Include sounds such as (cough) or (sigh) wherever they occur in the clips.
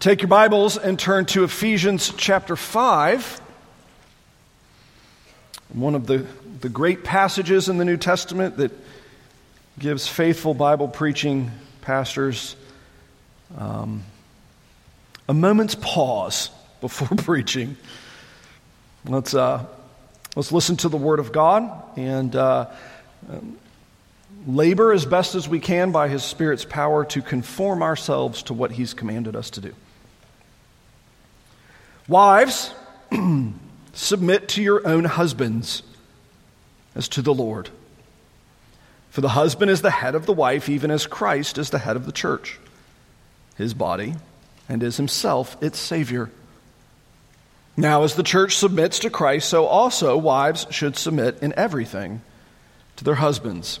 Take your Bibles and turn to Ephesians chapter 5. One of the, the great passages in the New Testament that gives faithful Bible preaching pastors um, a moment's pause before (laughs) preaching. Let's, uh, let's listen to the Word of God and uh, labor as best as we can by His Spirit's power to conform ourselves to what He's commanded us to do. Wives, (clears throat) submit to your own husbands as to the Lord. For the husband is the head of the wife, even as Christ is the head of the church, his body, and is himself its Savior. Now, as the church submits to Christ, so also wives should submit in everything to their husbands.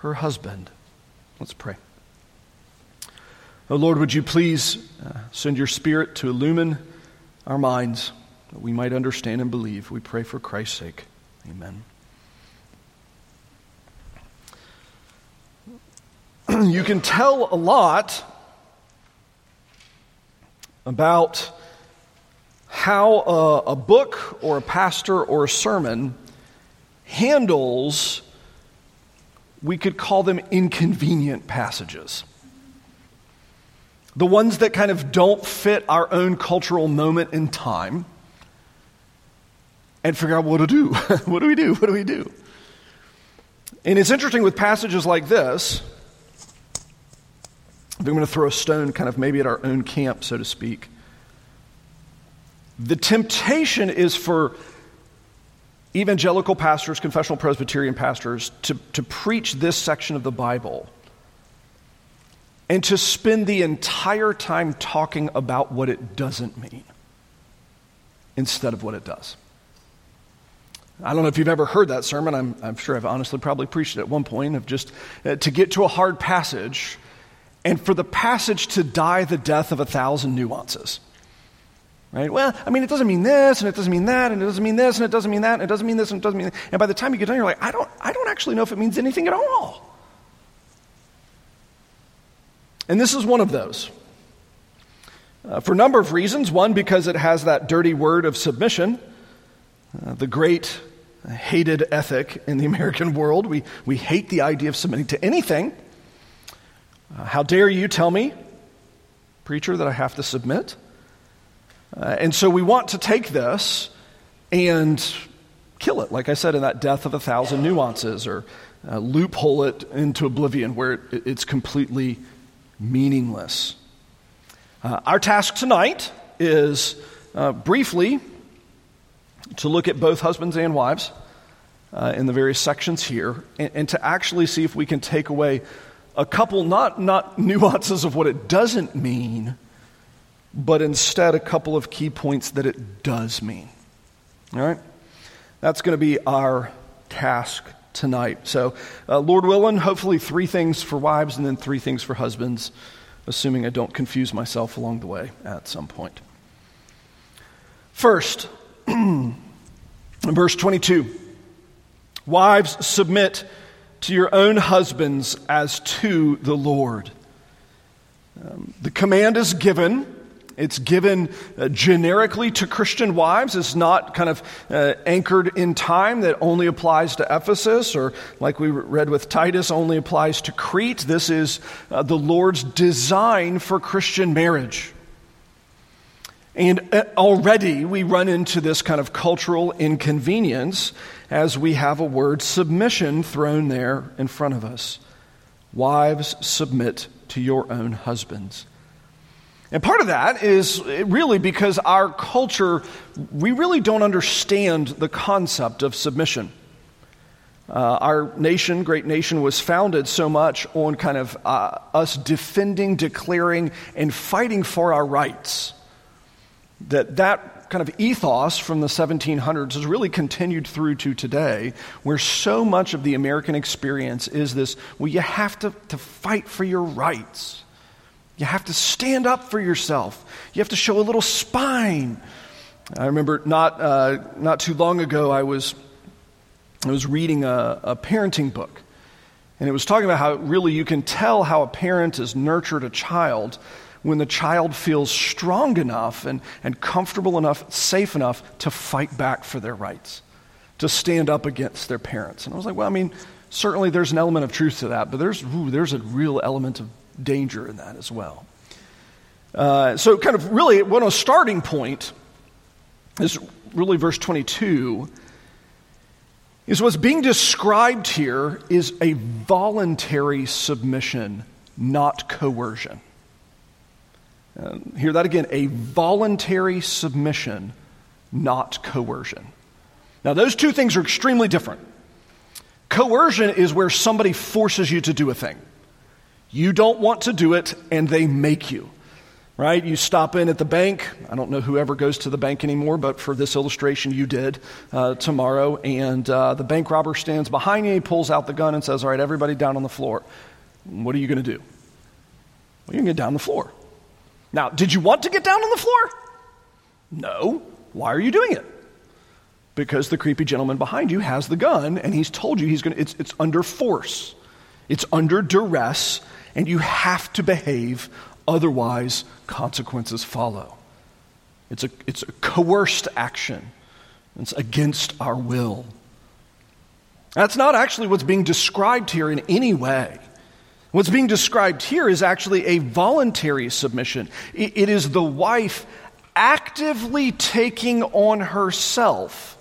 her husband. Let's pray. Oh Lord, would you please uh, send your spirit to illumine our minds that we might understand and believe? We pray for Christ's sake. Amen. (clears throat) you can tell a lot about how a, a, book or a pastor or a sermon handles we could call them inconvenient passages. The ones that kind of don't fit our own cultural moment in time and figure out what to do. (laughs) what do we do? What do we do? And it's interesting with passages like this. I'm going to throw a stone kind of maybe at our own camp, so to speak. The temptation is for evangelical pastors, confessional Presbyterian pastors, to, to preach this section of the Bible and to spend the entire time talking about what it doesn't mean instead of what it does. I don't know if you've ever heard that sermon. I'm, I'm sure I've honestly probably preached it at one point of just uh, to get to a hard passage and for the passage to die the death of a thousand nuances. Right? Well, I mean, it doesn't mean this, and it doesn't mean that, and it doesn't mean this, and it doesn't mean that, and it doesn't mean this, and it doesn't mean that. And by the time you get done, you're like, I don't, I don't actually know if it means anything at all. And this is one of those. Uh, for a number of reasons. One, because it has that dirty word of submission, uh, the great hated ethic in the (laughs) American world. We, we hate the idea of submitting to anything. Uh, how dare you tell me, preacher, that I have to submit? Uh, and so we want to take this and kill it, like I said, in that death of a thousand nuances, or uh, loophole it into oblivion where it, it's completely meaningless. Uh, our task tonight is uh, briefly to look at both husbands and wives uh, in the various sections here and, and to actually see if we can take away a couple, not, not (laughs) nuances of what it doesn't mean but instead a couple of key points that it does mean. All right? That's going to be our task tonight. So, uh, Lord willing, hopefully three things for wives and then three things for husbands, assuming I don't confuse myself along the way at some point. First, (clears throat) verse 22 Wives, submit to your own husbands as to the Lord. Um, the command is given it's given uh, generically to Christian wives. It's not kind of uh, anchored in time that only applies to Ephesus or, like we read with Titus, only applies to Crete. This is uh, the Lord's design for Christian marriage. And uh, already we run into this kind of cultural inconvenience as we have a word submission thrown there in front of us. Wives, submit to your own husbands. And part of that is really because our culture, we really don't understand the concept of submission. Uh, our nation, great nation, was founded so much on kind of uh, us defending, declaring, and fighting for our rights that that kind of ethos from the 1700s has really continued through to today, where so much of the American experience is this well, you have to, to fight for your rights. You have to stand up for yourself. You have to show a little spine. I remember not, uh, not too long ago, I was, I was reading a, a parenting book. And it was talking about how really you can tell how a parent has nurtured a child when the child feels strong enough and, and comfortable enough, safe enough to fight back for their rights, to stand up against their parents. And I was like, well, I mean, certainly there's an element of truth to that, but there's, ooh, there's a real element of danger in that as well. Uh, so, kind of really, what a starting point is really verse 22 is what's being described here is a voluntary submission, not coercion. Hear that again a voluntary submission, not coercion. Now, those two things are extremely different. Coercion is where somebody forces you to do a thing. You don't want to do it, and they make you. Right? You stop in at the bank. I don't know whoever goes to the bank anymore, but for this illustration, you did uh, tomorrow. And uh, the bank robber stands behind you, he pulls out the gun and says, All right, everybody down on the floor. What are you going to do? Well, you're going to get down on the floor. Now, did you want to get down on the floor? No. Why are you doing it? Because the creepy gentleman behind you has the gun and he's told you he's going it's, it's under force, it's under duress, and you have to behave, otherwise, consequences follow. It's a, it's a coerced action, it's against our will. That's not actually what's being described here in any way. What's being described here is actually a voluntary submission. It is the wife actively taking on herself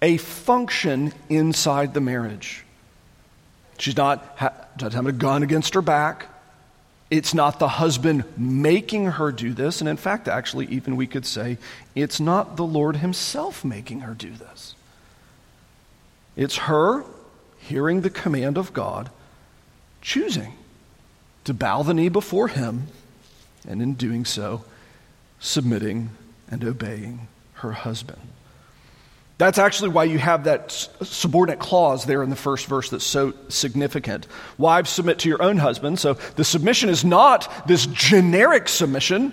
a function inside the marriage. She's not doesn't have a gun against her back. It's not the husband making her do this. And in fact, actually, even we could say it's not the Lord Himself making her do this. It's her hearing the command of God choosing to bow the knee before Him, and in doing so, submitting and obeying her husband. That's actually why you have that subordinate clause there in the first verse that's so significant. Wives, submit to your own husband. So the submission is not this generic submission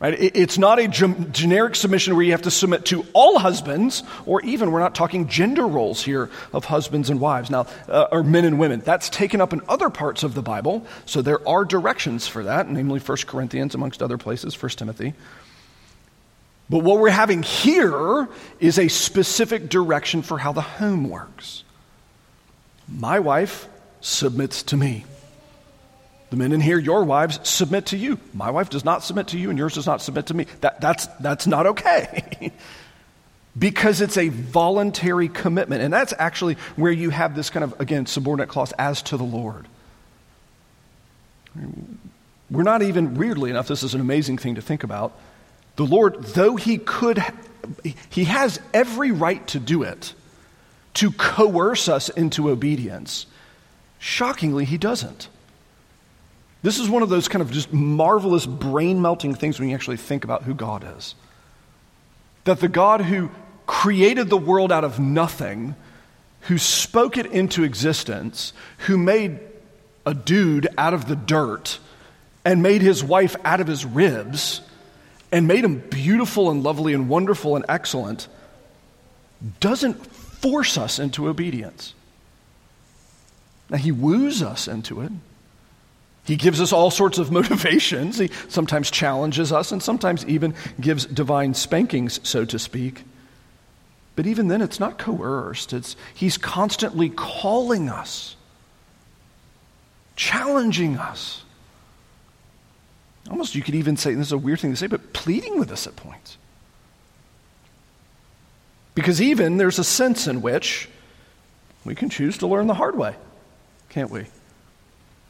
Right? It's not a generic submission where you have to submit to all husbands, or even we're not talking gender roles here of husbands and wives now, uh, or men and women. That's taken up in other parts of the Bible, so there are directions for that, namely 1 Corinthians, amongst other places, 1 Timothy. But what we're having here is a specific direction for how the home works. My wife submits to me. The men in here, your wives, submit to you. My wife does not submit to you, and yours does not submit to me. That, that's, that's not okay. (laughs) because it's a voluntary commitment. And that's actually where you have this kind of, again, subordinate clause as to the Lord. We're not even, weirdly enough, this is an amazing thing to think about. The Lord, though He could, He has every right to do it, to coerce us into obedience. Shockingly, He doesn't. This is one of those kind of just marvelous brain melting things when you actually think about who God is. That the God who created the world out of nothing, who spoke it into existence, who made a dude out of the dirt and made his wife out of his ribs and made him beautiful and lovely and wonderful and excellent, doesn't force us into obedience. Now, he woos us into it. He gives us all sorts of (laughs) motivations. He sometimes challenges us and sometimes even gives divine spankings, so to speak. But even then, it's not coerced. It's, he's constantly calling us, challenging us. Almost you could even say, this is a weird thing to say, but pleading with us at points. Because even there's a sense in which we can choose to learn the hard way, can't we?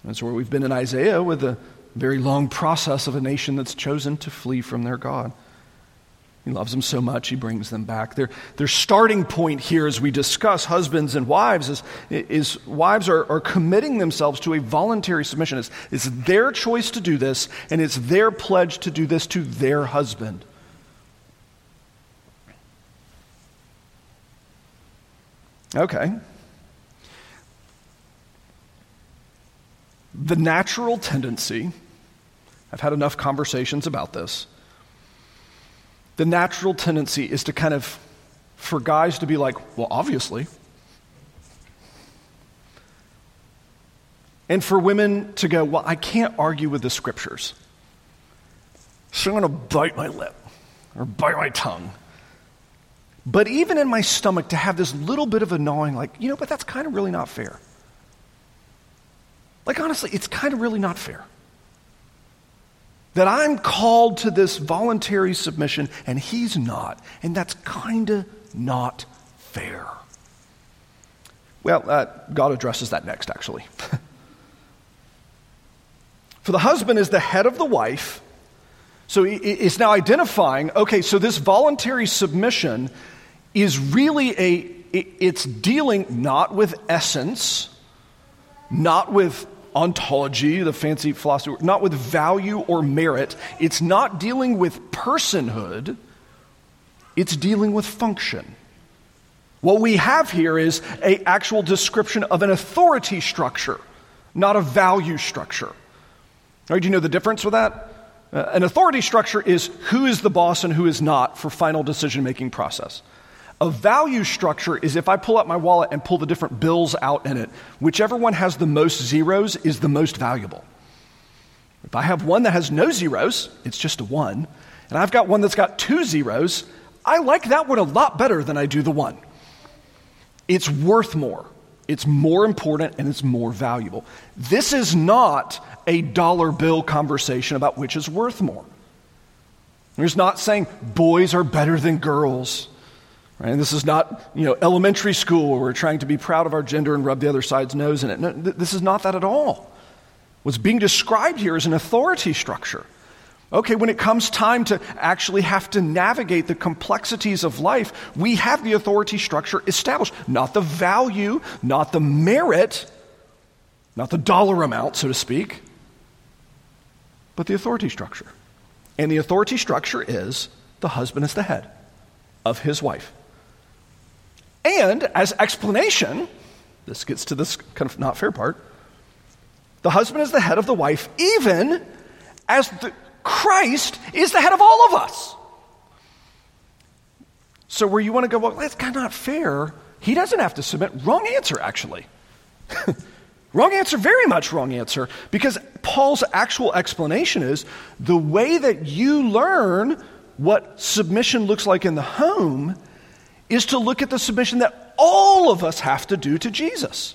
That's where we've been in Isaiah with the very long process of a nation that's chosen to flee from their God. He loves them so much, he brings them back. Their, their starting point here, as we discuss husbands and wives, is, is wives are, are committing themselves to a voluntary submission. It's, it's their choice to do this, and it's their pledge to do this to their husband. Okay. The natural tendency, I've had enough conversations about this. The natural tendency is to kind of, for guys to be like, well, obviously. And for women to go, well, I can't argue with the scriptures. So I'm going to bite my lip or bite my tongue. But even in my stomach, to have this little bit of a gnawing, like, you know, but that's kind of really not fair. Like, honestly, it's kind of really not fair. That I'm called to this voluntary submission and he's not. And that's kind of not fair. Well, uh, God addresses that next, actually. (laughs) For the husband is the head of the wife. So it's now identifying okay, so this voluntary submission is really a, it's dealing not with essence, not with ontology, the fancy philosophy, not with value or merit. It's not dealing with personhood, it's dealing with function. What we have here is an actual description of an authority structure, not a value structure. Right, do you know the difference with that? Uh, an authority structure is who is the boss and who is not for final decision making process. A value structure is if I pull out my wallet and pull the different bills out in it, whichever one has the most zeros is the most valuable. If I have one that has no zeros, it's just a one, and I've got one that's got two zeros, I like that one a lot better than I do the one. It's worth more, it's more important, and it's more valuable. This is not a dollar bill conversation about which is worth more. There's not saying boys are better than girls. Right? And this is not, you know, elementary school where we're trying to be proud of our gender and rub the other side's nose in it. No, th- this is not that at all. What's being described here is an authority structure. Okay, when it comes time to actually have to navigate the complexities of life, we have the authority structure established. Not the value, not the merit, not the dollar amount, so to speak, but the authority structure. And the authority structure is the husband is the head of his wife. And as explanation, this gets to this kind of not fair part. The husband is the head of the wife, even as the, Christ is the head of all of us. So, where you want to go, well, that's kind of not fair, he doesn't have to submit. Wrong answer, actually. (laughs) wrong answer, very much wrong answer, because Paul's actual explanation is the way that you learn what submission looks like in the home is to look at the submission that all of us have to do to Jesus.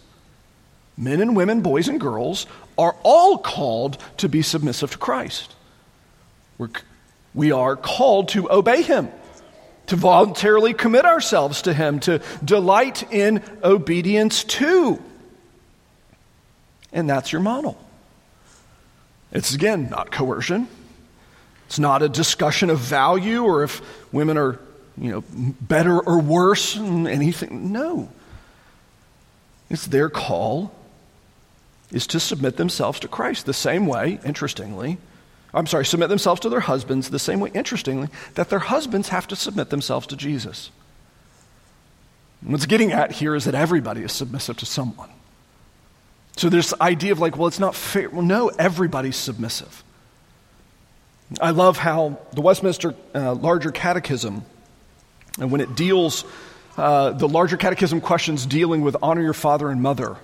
Men and women, boys and girls, are all called to be submissive to Christ. We're, we are called to obey Him, to voluntarily commit ourselves to Him, to delight in obedience to. And that's your model. It's again not coercion. It's not a discussion of value or if women are you know, better or worse and anything. No. It's their call is to submit themselves to Christ the same way, interestingly. I'm sorry, submit themselves to their husbands the same way, interestingly, that their husbands have to submit themselves to Jesus. And what's getting at here is that everybody is submissive to someone. So there's this idea of like, well, it's not fair. Well, no, everybody's submissive. I love how the Westminster uh, Larger Catechism and when it deals, uh, the larger catechism questions dealing with honor your father and mother,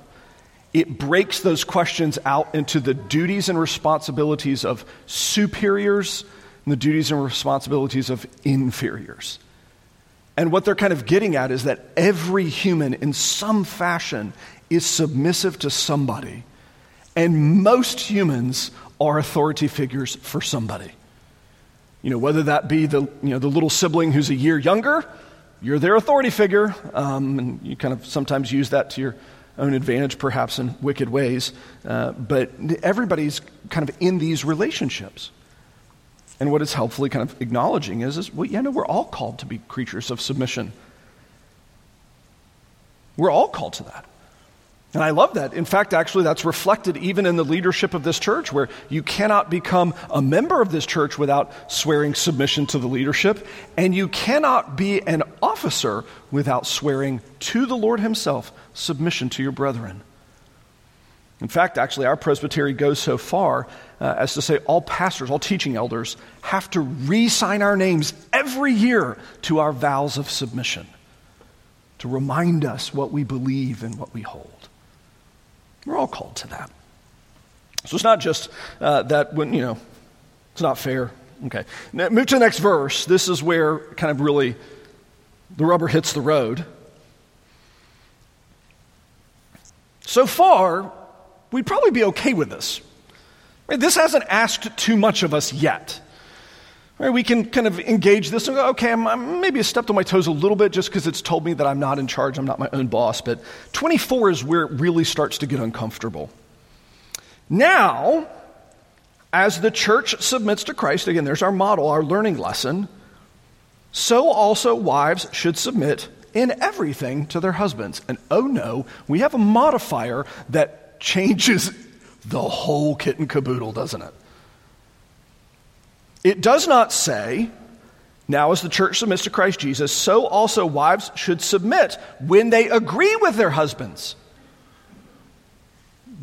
it breaks those questions out into the duties and responsibilities of superiors and the duties and responsibilities of inferiors. And what they're kind of getting at is that every human, in some fashion, is submissive to somebody. And most humans are authority figures for somebody. You know, whether that be the, you know, the little sibling who's a year younger, you're their authority figure, um, and you kind of sometimes use that to your own advantage, perhaps in wicked ways. Uh, but everybody's kind of in these relationships. And what it's helpfully kind of acknowledging is, is well, yeah, no, we're all called to be creatures of submission. We're all called to that. And I love that. In fact, actually, that's reflected even in the leadership of this church, where you cannot become a member of this church without swearing submission to the leadership, and you cannot be an officer without swearing to the Lord Himself submission to your brethren. In fact, actually, our presbytery goes so far uh, as to say all pastors, all teaching elders, have to re sign our names every year to our vows of submission to remind us what we believe and what we hold. We're all called to that. So it's not just uh, that when, you know, it's not fair. Okay. Now, move to the next verse. This is where kind of really the rubber hits the road. So far, we'd probably be okay with this. This hasn't asked too much of us yet. Right? We can kind of engage this and go, okay, I'm, I'm maybe stepped on my toes a little bit just because it's told me that I'm not in charge, I'm not my own boss. But 24 is where it really starts to get uncomfortable. Now, as the church submits to Christ, again, there's our model, our learning lesson, so also wives should submit in everything to their husbands. And oh no, we have a modifier that (laughs) changes the whole kit and caboodle, doesn't it? It does not say, now as the church submits to Christ Jesus, so also wives should submit when they agree with their husbands.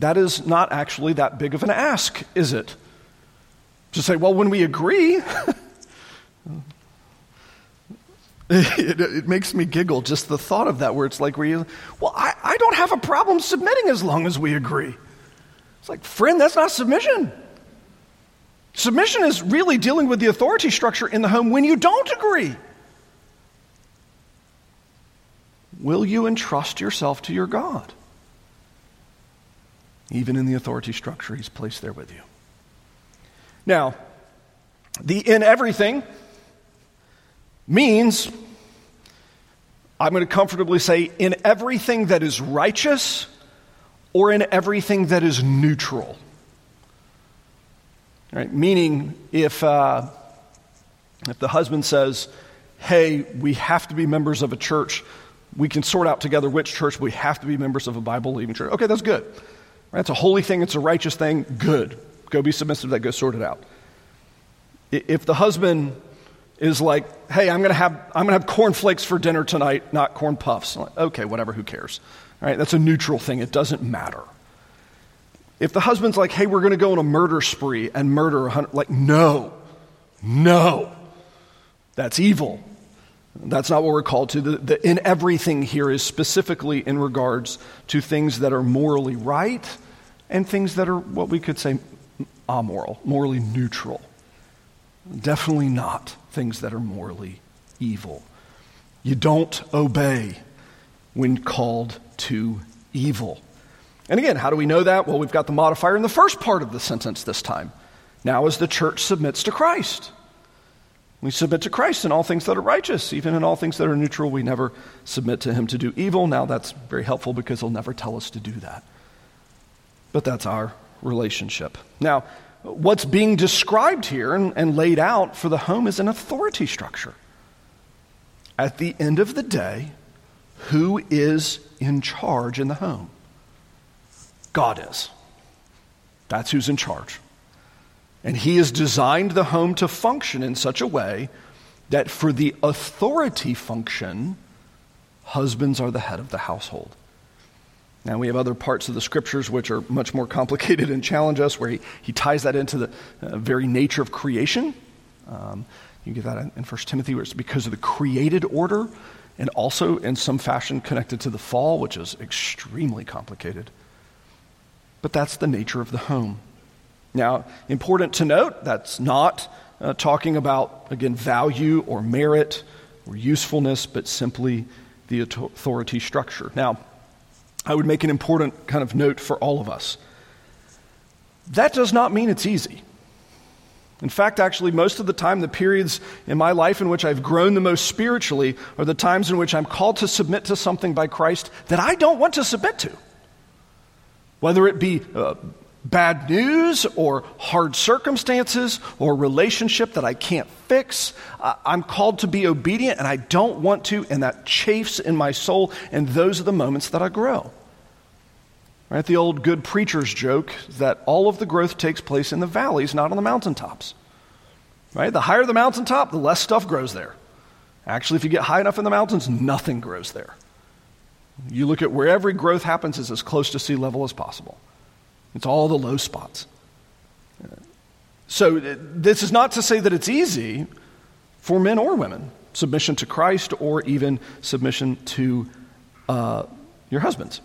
That is not actually that big of an ask, is it? To say, well, when we agree, (laughs) it, it, makes me giggle just the thought of that, where it's like, where you, well, I, I don't have a problem submitting as long as we agree. It's like, friend, that's not submission. Submission is really dealing with the authority structure in the home when you don't agree. Will you entrust yourself to your God? Even in the authority structure He's placed there with you. Now, the in everything means, I'm going to comfortably say, in everything that is righteous or in everything that is neutral. Right? Meaning, if, uh, if the husband says, hey, we have to be members of a church, we can sort out together which church, we have to be members of a Bible believing church. Okay, that's good. Right? It's a holy thing, it's a righteous thing. Good. Go be submissive that, go sort it out. If the husband is like, hey, I'm going to have, I'm going to have cornflakes for dinner tonight, not corn puffs. Like, okay, whatever, who cares? Right? That's a neutral thing. It doesn't matter. If the husband's like, hey, we're going to go on a murder spree and murder a hundred, like, no, no, that's evil. That's not what we're called to. The, the, in everything here is specifically in regards to things that are morally right and things that are what we could say amoral, morally neutral. Definitely not things that are morally evil. You don't obey when called to evil. And again, how do we know that? Well, we've got the modifier in the first part of the sentence this time. Now, as the church submits to Christ, we submit to Christ in all things that are righteous, even in all things that are neutral. We never submit to Him to do evil. Now, that's very helpful because He'll never tell us to do that. But that's our relationship. Now, what's being described here and, and laid out for the home is an authority structure. At the end of the day, who is in charge in the home? God is. That's who's in charge. And He has designed the home to function in such a way that for the authority function, husbands are the head of the household. Now, we have other parts of the scriptures which are much more complicated and challenge us, where he, he ties that into the uh, very nature of creation. Um, you get that in, in 1 Timothy, where it's because of the created order, and also in some fashion connected to the fall, which is extremely complicated. But that's the nature of the home. Now, important to note, that's not uh, talking about, again, value or merit or usefulness, but simply the authority structure. Now, I would make an important kind of note for all of us. That does not mean it's easy. In fact, actually, most of the time, the periods in my life in which I've grown the most spiritually are the times in which I'm called to submit to something by Christ that I don't want to submit to. Whether it be uh, bad news or hard circumstances or relationship that I can't fix, I'm called to be obedient and I don't want to, and that chafes in my soul, and those are the moments that I grow. Right? The old good preacher's joke that all of the growth takes place in the valleys, not on the mountaintops. Right? The higher the mountaintop, the less stuff grows there. Actually, if you get high enough in the mountains, nothing grows there. You look at where every growth happens is as close to sea level as possible. It's all the low spots. So, this is not to say that it's easy for men or women, submission to Christ or even submission to uh, your husbands.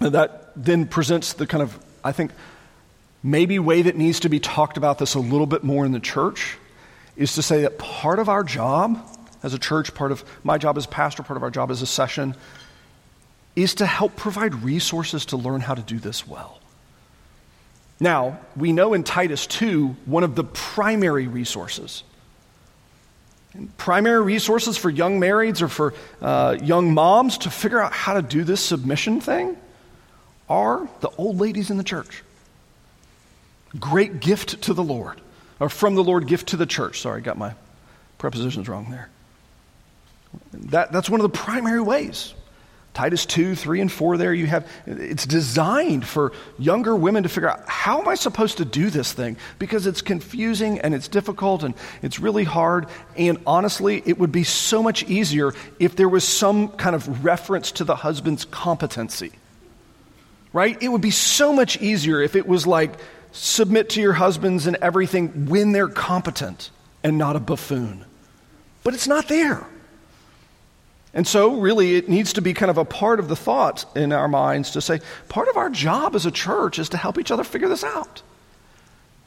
And that then presents the kind of, I think, maybe way that needs to be talked about this a little bit more in the church is to say that part of our job as a church, part of my job as pastor, part of our job as a session, is to help provide resources to learn how to do this well. Now, we know in Titus 2, one of the primary resources, primary resources for young marrieds or for uh, young moms to figure out how to do this submission thing are the old ladies in the church. Great gift to the Lord, or from the Lord, gift to the church. Sorry, I got my prepositions wrong there. That, that's one of the primary ways. Titus 2, 3, and 4 there, you have, it's designed for younger women to figure out how am I supposed to do this thing? Because it's confusing and it's difficult and it's really hard. And honestly, it would be so much easier if there was some kind of reference to the husband's competency right? It would be so much easier if it was like submit to your husbands and everything when they're competent and not a buffoon. But it's not there. And so, really, it needs to be kind of a part of the thought in our minds to say, part of our job as a church is to help each other figure this out.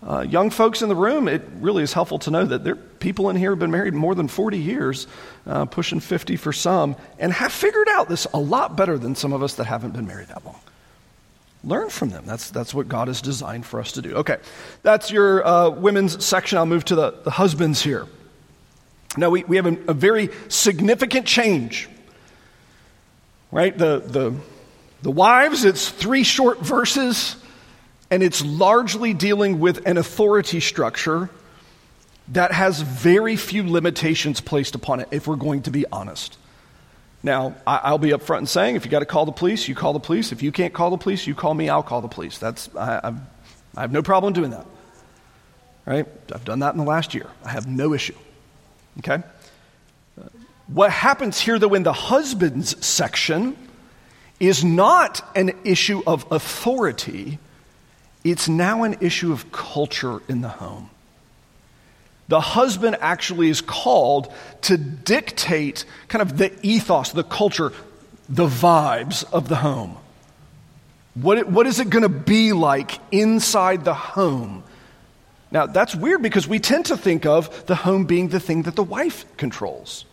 Uh, young folks in the room, it really is helpful to know that there are people in here have been married more than 40 years, uh, pushing 50 for some, and have figured out this a lot better than some of us that haven't been married that long. Learn from them. That's, that's what God has designed for us to do. Okay, that's your uh, women's section. I'll move to the, the husbands here. Now, we, we have a, a very significant change, right? The, the, the wives, it's three short verses, and it's largely dealing with an authority structure that has very few limitations placed upon it, if we're going to be honest. Now, I, will be upfront and saying, if you got to call the police, you call the police. If you can't call the police, you call me. I'll call the police. That's I, I have no problem doing that. Right? I've done that in the last year. I have no issue. Okay. What happens here, though, in the husbands section, is not an issue of authority. It's now an issue of culture in the home the husband actually is called to dictate kind of the ethos, the culture, the vibes of the home. What, what is it going to be like inside the home? Now, that's weird because we tend to think of the home being the thing that the wife controls.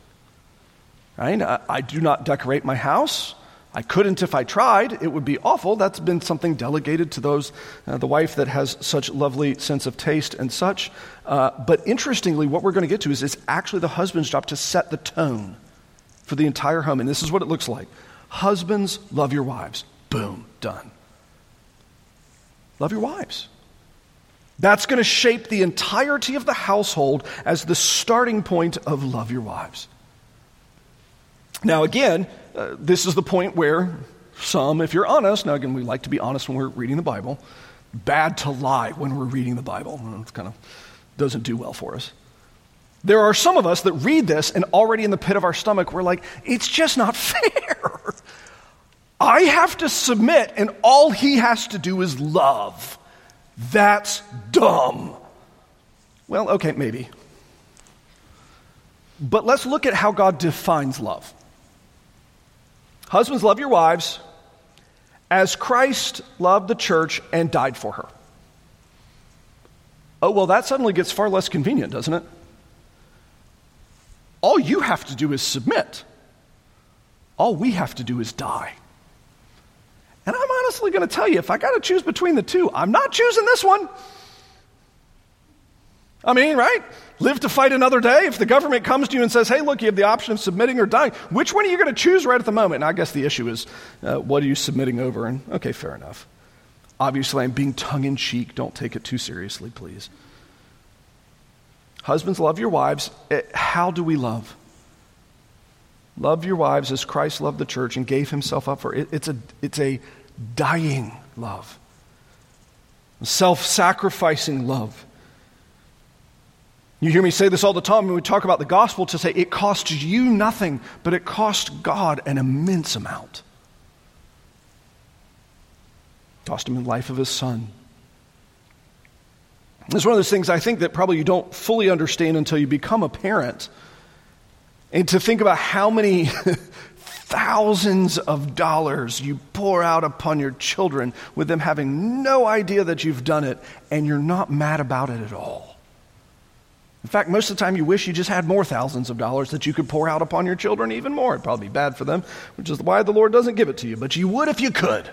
Right? I, do not decorate my house. I couldn't if I tried. It would be awful. That's been something delegated to those, uh, the wife that has such lovely sense of taste and such. Uh, but interestingly, what we're going to get to is it's actually the husband's job to set the tone for the entire home. And this is what it looks like Husbands, love your wives. Boom, done. Love your wives. That's going to shape the entirety of the household as the starting point of love your wives. Now, again, uh, this is the point where some, if you're honest, now again, we like to be honest when we're reading the Bible, bad to lie when we're reading the Bible. It kind of doesn't do well for us. There are some of us that read this and already in the pit of our stomach, we're like, it's just not (laughs) fair. I have to submit, and all he has to do is love. That's dumb. Well, okay, maybe. But let's look at how God defines love. Husbands, love your wives as Christ loved the church and died for her. Oh, well, that suddenly gets far less convenient, doesn't it? All you have to do is submit. All we have to do is die. And I'm honestly going to tell you if I got to choose between the two, I'm not choosing this one. I mean, right? Live to fight another day. If the government comes to you and says, hey, look, you have the option of submitting or dying, which one are you going to choose right at the moment? And I guess the issue is, uh, what are you submitting over? And okay, fair enough. Obviously, I'm being tongue in cheek. Don't take it too seriously, please. Husbands, love your wives. Eh, how do we love? Love your wives as Christ loved the church and gave himself up for it. It's a, it's a dying love, self sacrificing love. You hear me say this all the time when we talk about the gospel to say it costs you nothing, but it cost God an immense amount. Cost him the life of his son. It's one of those things I think that probably you don't fully understand until you become a parent. And to think about how many (laughs) thousands of dollars you pour out upon your children with them having no idea that you've done it and you're not mad about it at all. In fact, most of the time you wish you just had more thousands of dollars that you could pour out upon your children even more. It'd probably be bad for them, which is why the Lord doesn't give it to you, but you would if you could.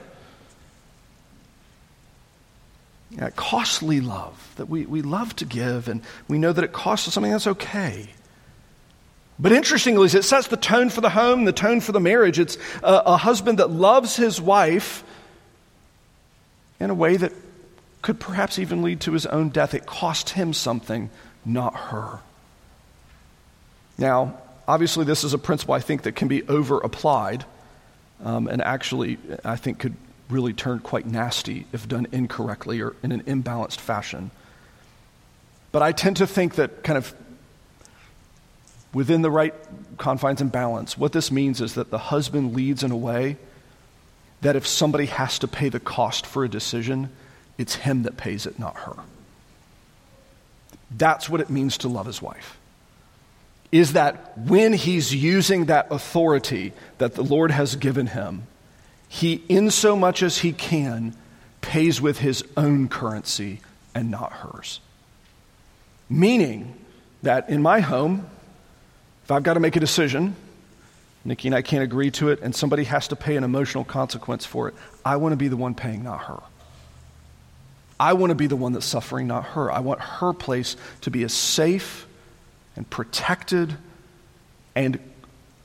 Yeah, costly love that we, we love to give, and we know that it costs us something that's okay. But interestingly, it sets the tone for the home, the tone for the marriage. It's a, a husband that loves his wife in a way that could perhaps even lead to his own death. It cost him something, not her. Now, obviously, this is a principle I think that can be over applied um, and actually, I think, could really turn quite nasty if done incorrectly or in an imbalanced fashion. But I tend to think that kind of within the right confines and balance, what this means is that the husband leads in a way that if somebody has to pay the cost for a decision, it's him that pays it, not her. That's what it means to love his wife. Is that when he's using that authority that the Lord has given him, he, in so much as he can, pays with his own currency and not hers. Meaning that in my home, if I've got to make a decision, Nikki and I can't agree to it, and somebody has to pay an emotional consequence for it, I want to be the one paying, not her. I want to be the one that's suffering, not her. I want her place to be as safe and protected and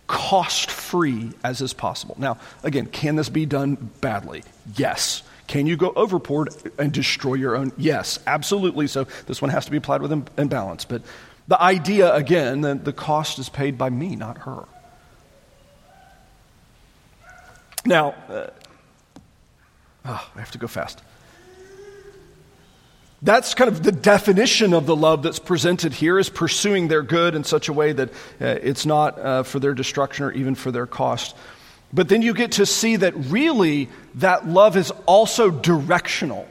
cost free as is possible. Now, again, can this be done badly? Yes. Can you go overboard and destroy your own? Yes, absolutely. So this one has to be applied with imbalance. But the idea, again, that the cost is paid by me, not her. Now, uh, oh, I have to go fast. That's kind of the definition of the love that's presented here is pursuing their good in such a way that uh, it's not uh, for their destruction or even for their cost. But then you get to see that really that love is also directional.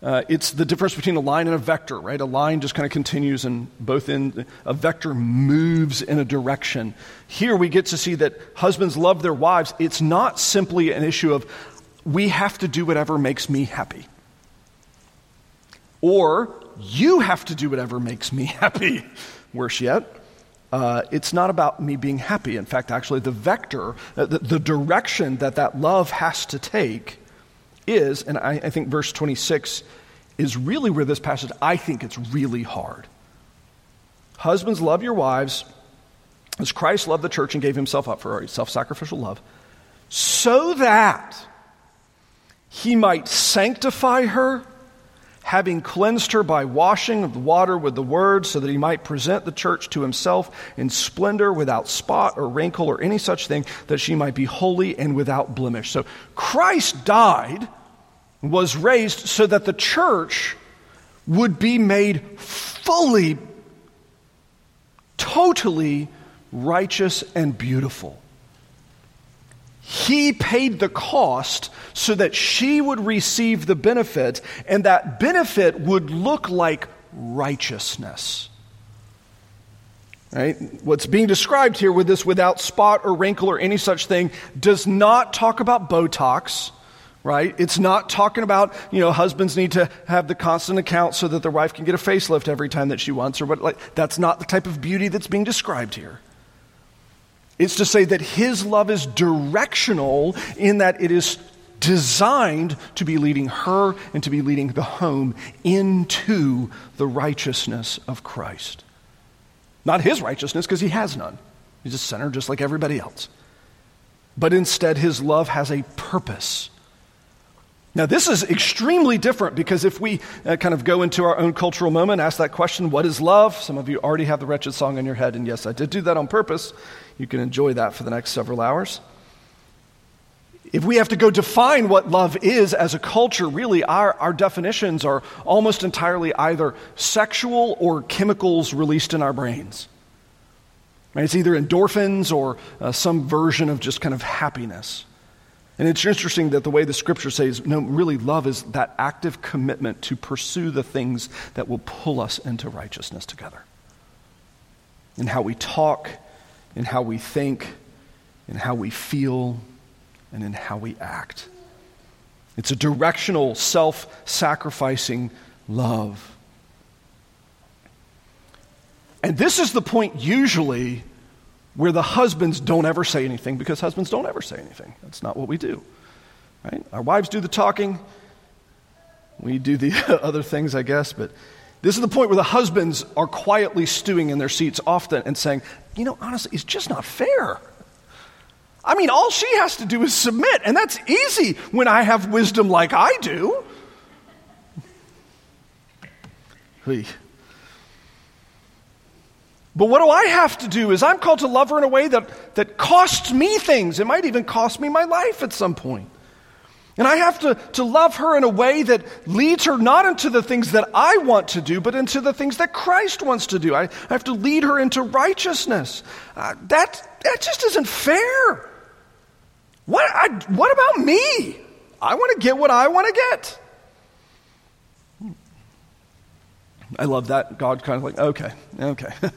Uh, it's the difference between a line and a vector, right? A line just kind of continues and both in a vector moves in a direction. Here we get to see that husbands love their wives. It's not simply an issue of we have to do whatever makes me happy. Or you have to do whatever makes me (laughs) happy. Worse yet, uh, it's not about me being happy. In fact, actually, the vector, uh, the, the direction that that love has to take is, and I, I think verse 26 is really where this passage, I think it's really hard. Husbands, love your wives as Christ loved the church and gave himself up for her, self sacrificial love, so that he might sanctify her, having cleansed her by washing of the water with the word, so that he might present the church to himself in splendor, without spot or wrinkle or any such thing, that she might be holy and without blemish. So Christ died was raised so that the church would be made fully, totally righteous and beautiful. He paid the cost so that she would receive the benefit, and that benefit would look like righteousness. Right? What's being described here with this without spot or wrinkle or any such thing does not talk about Botox right? It's not talking about, you know, husbands need to have the constant account so that their wife can get a facelift every time that she wants or what like that's not the type of beauty that's being described here. It's to say that his love is directional in that it is designed to be leading her and to be leading the home into the righteousness of Christ. Not his righteousness, because he has none. He's a sinner just like everybody else. But instead, his love has a purpose. Now, this is extremely different because if we uh, kind of go into our own cultural moment, ask that question, what is love? Some of you already have the wretched song in your head, and yes, I did do that on purpose. You can enjoy that for the next several hours. If we have to go define what love is as a culture, really our, our definitions are almost entirely either sexual or chemicals released in our brains. Right? It's either endorphins or uh, some version of just kind of happiness. And it's interesting that the way the scripture says, no, really, love is that active commitment to pursue the things that will pull us into righteousness together. In how we talk, in how we think, in how we feel, and in how we act. It's a directional, self sacrificing love. And this is the point usually where the husbands don't ever say anything because husbands don't ever say anything. That's not what we do. Right? Our wives do the talking. We do the (laughs) other things, I guess, but this is the point where the husbands are quietly stewing in their seats often and saying, you know, honestly, it's just not fair. I mean, all she has to do is submit, and that's easy when I have wisdom like I do. But what do I have to do is I'm called to love her in a way that, that costs me things. It might even cost me my life at some point. And I have to, to love her in a way that leads her not into the things that I want to do, but into the things that Christ wants to do. I, I have to lead her into righteousness. Uh, that, that just isn't fair. What, I, what about me? I want to get what I want to get. I love that. God kind of like, okay, okay. (laughs)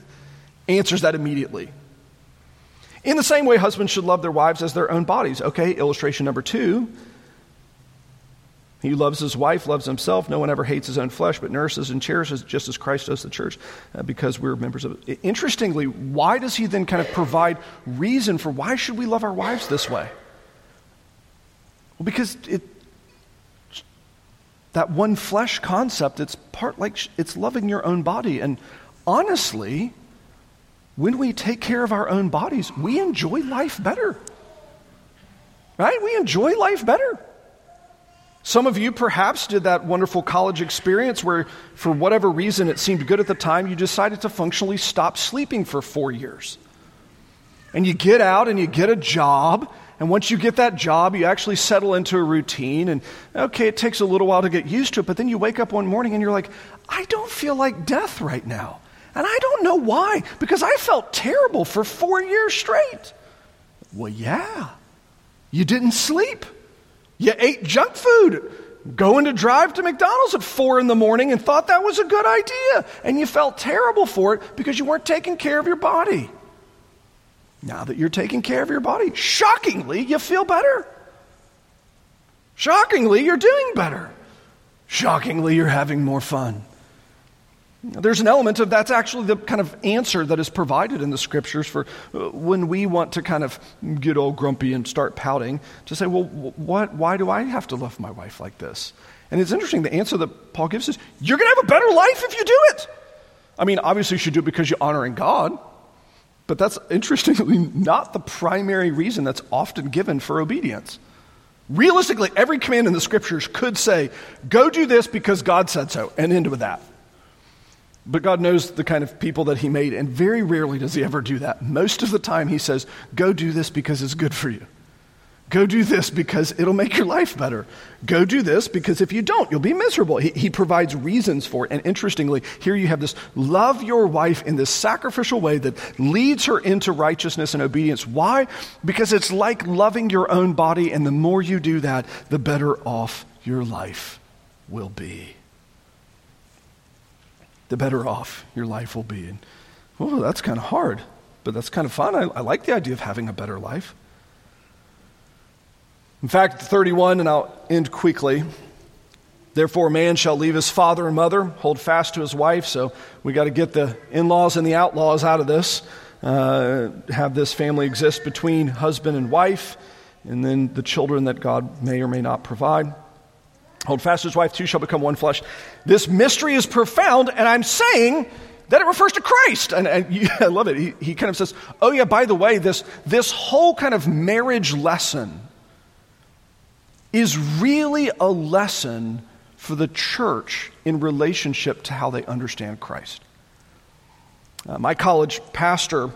Answers that immediately. In the same way, husbands should love their wives as their own bodies. Okay, illustration number two. He loves his wife loves himself. No one ever hates his own flesh, but nourishes and cherishes just as Christ does the church uh, because we're members of it. Interestingly, why does he then kind of provide reason for why should we love our wives this way? Well, because it, that one flesh concept, it's part like it's loving your own body. And honestly, when we take care of our own bodies, we enjoy life better. Right? We enjoy life better. Some of you perhaps did that wonderful college experience where, for whatever reason it seemed good at the time, you decided to functionally stop sleeping for four years. And you get out and you get a job and once you get that job, you actually settle into a routine. And okay, it takes a little while to get used to it, but then you wake up one morning and you're like, I don't feel like death right now. And I don't know why, because I felt terrible for four years straight. Well, yeah. You didn't sleep. You ate junk food. Going to drive to McDonald's at four in the morning and thought that was a good idea. And you felt terrible for it because you weren't taking care of your body. Now that you're taking care of your body, shockingly, you feel better. Shockingly, you're doing better. Shockingly, you're having more fun. There's an element of that's actually the kind of answer that is provided in the scriptures for uh, when we want to kind of get all grumpy and start pouting to say, well, what, why do I have to love my wife like this? And it's interesting, the answer that Paul gives is, you're going to have a better life if you do it. I mean, obviously, you should do it because you're honoring God. But that's interestingly (laughs) not the primary reason that's often given for obedience. Realistically, every command in the scriptures could say, go do this because God said so, and end with that. But God knows the kind of people that He made, and very rarely does He ever do that. Most of the time, He says, go do this because it's good for you. Go do this because it'll make your life better. Go do this because if you don't, you'll be miserable. He, he, provides reasons for it. And interestingly, here you have this love your wife in this sacrificial way that leads her into righteousness and obedience. Why? Because it's like loving your own body, and the more you do that, the better off your life will be. The better off your life will be. And, well, that's kind of hard, but that's kind of fun. I, I like the idea of having a better life. In fact, 31, and I'll end quickly. Therefore, man shall leave his father and mother, hold fast to his wife. So we got to get the in laws and the outlaws out of this. Uh, have this family exist between husband and wife. and then the children that God may or may not provide. Hold fast his wife, two shall become one flesh. This mystery is profound, and I'm saying that it refers to Christ. And, and (laughs) I love it. He, he kind of says, oh, yeah, by the way, this, this whole kind of marriage lesson is really a lesson for the church in relationship to how they understand Christ. Uh, my college pastor,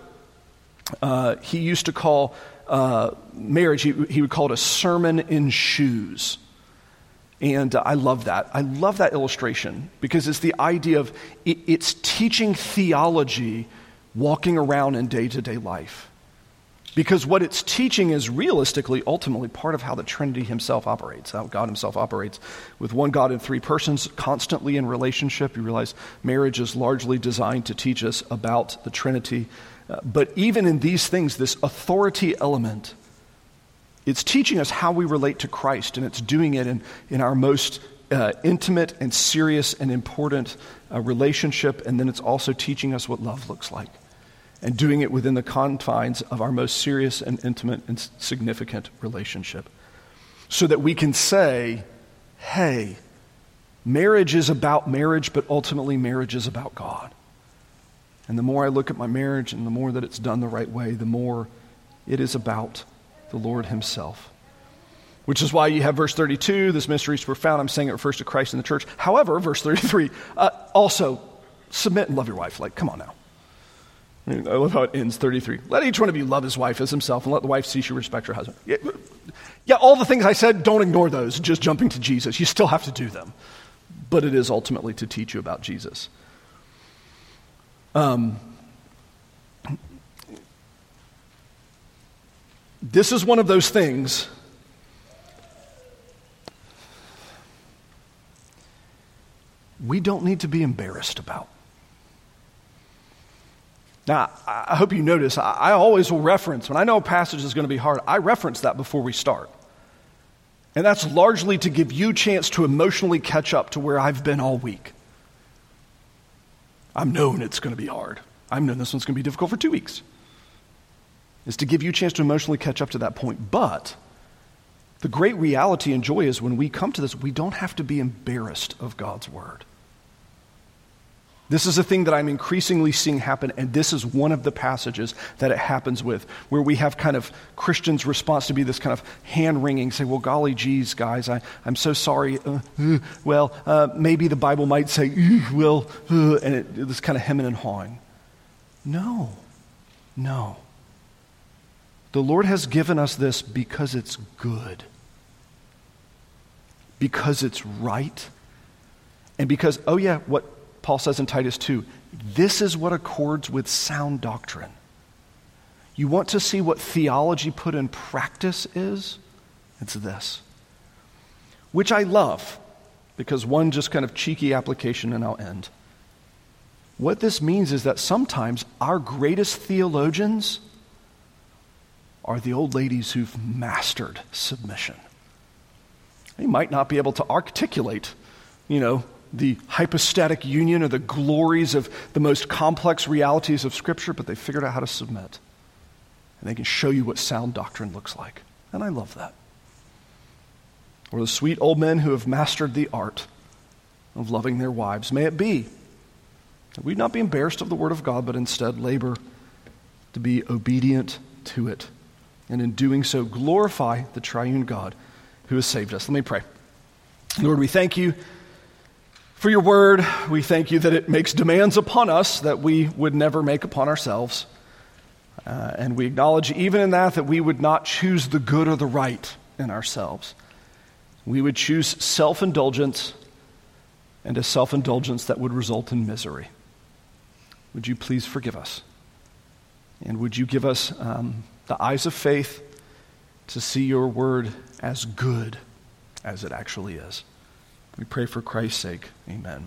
uh, he used to call uh, marriage, he, he would call it a sermon in shoes. And uh, I love that. I love that illustration because it's the idea of it, it's teaching theology walking around in day to day life. Because what it's teaching is realistically, ultimately, part of how the Trinity Himself operates, how God Himself operates with one God in three persons, constantly in relationship. You realize marriage is largely designed to teach us about the Trinity. Uh, but even in these things, this authority element, it's teaching us how we relate to Christ, and it's doing it in, in our most uh, intimate and serious and important uh, relationship, and then it's also teaching us what love looks like and doing it within the confines of our most serious and intimate and significant relationship. So that we can say, hey, marriage is about marriage, but ultimately marriage is about God. And the more I look at my marriage and the more that it's done the right way, the more it is about the Lord Himself. Which is why you have verse 32, this mystery is profound. I'm saying it refers to Christ in the church. However, verse 33, uh, also submit and love your wife. Like, come on now. I love how it ends 33. Let each one of you love his wife as himself, and let the wife see she respects her husband. Yeah, yeah, all the things I said, don't ignore those, just jumping to Jesus. You still have to do them. But it is ultimately to teach you about Jesus. Um, this is one of those things we don't need to be embarrassed about. Now, I hope you notice, I always will reference, when I know a passage is going to be hard, I reference that before we start. And that's largely to give you a chance to emotionally catch up to where I've been all week. I'm known it's going to be hard. I'm known this one's going to be difficult for two weeks. Is to give you a chance to emotionally catch up to that point. But the great reality and joy is when we come to this, we don't have to be embarrassed of God's word. This is a thing that I'm increasingly seeing happen, and this is one of the passages that it happens with, where we have kind of Christians' response to be this kind of hand wringing, say, Well, golly geez, guys, I, I'm so sorry. Uh, uh, well, uh, maybe the Bible might say, Well, uh, and it, this kind of hemming and hawing. No, no. The Lord has given us this because it's good, because it's right, and because, oh, yeah, what Paul says in Titus 2 this is what accords with sound doctrine. You want to see what theology put in practice is? It's this. Which I love, because one just kind of cheeky application and I'll end. What this means is that sometimes our greatest theologians are the old ladies who've mastered submission. They might not be able to articulate, you know, the hypostatic union or the glories of the most complex realities of Scripture, but they figured out how to submit. And they can show you what sound doctrine looks like. And I love that. Or the sweet old men who have mastered the art of loving their wives. May it be that we not be embarrassed of the Word of God, but instead labor to be obedient to it. And in doing so, glorify the triune God who has saved us. Let me pray. Lord, we thank you for your word. We thank you that it makes demands upon us that we would never make upon ourselves. Uh, and we acknowledge, even in that, that we would not choose the good or the right in ourselves. We would choose self indulgence and a self indulgence that would result in misery. Would you please forgive us? And would you give us um, the eyes of faith to see your word as good as it actually is? We pray for Christ's sake. Amen.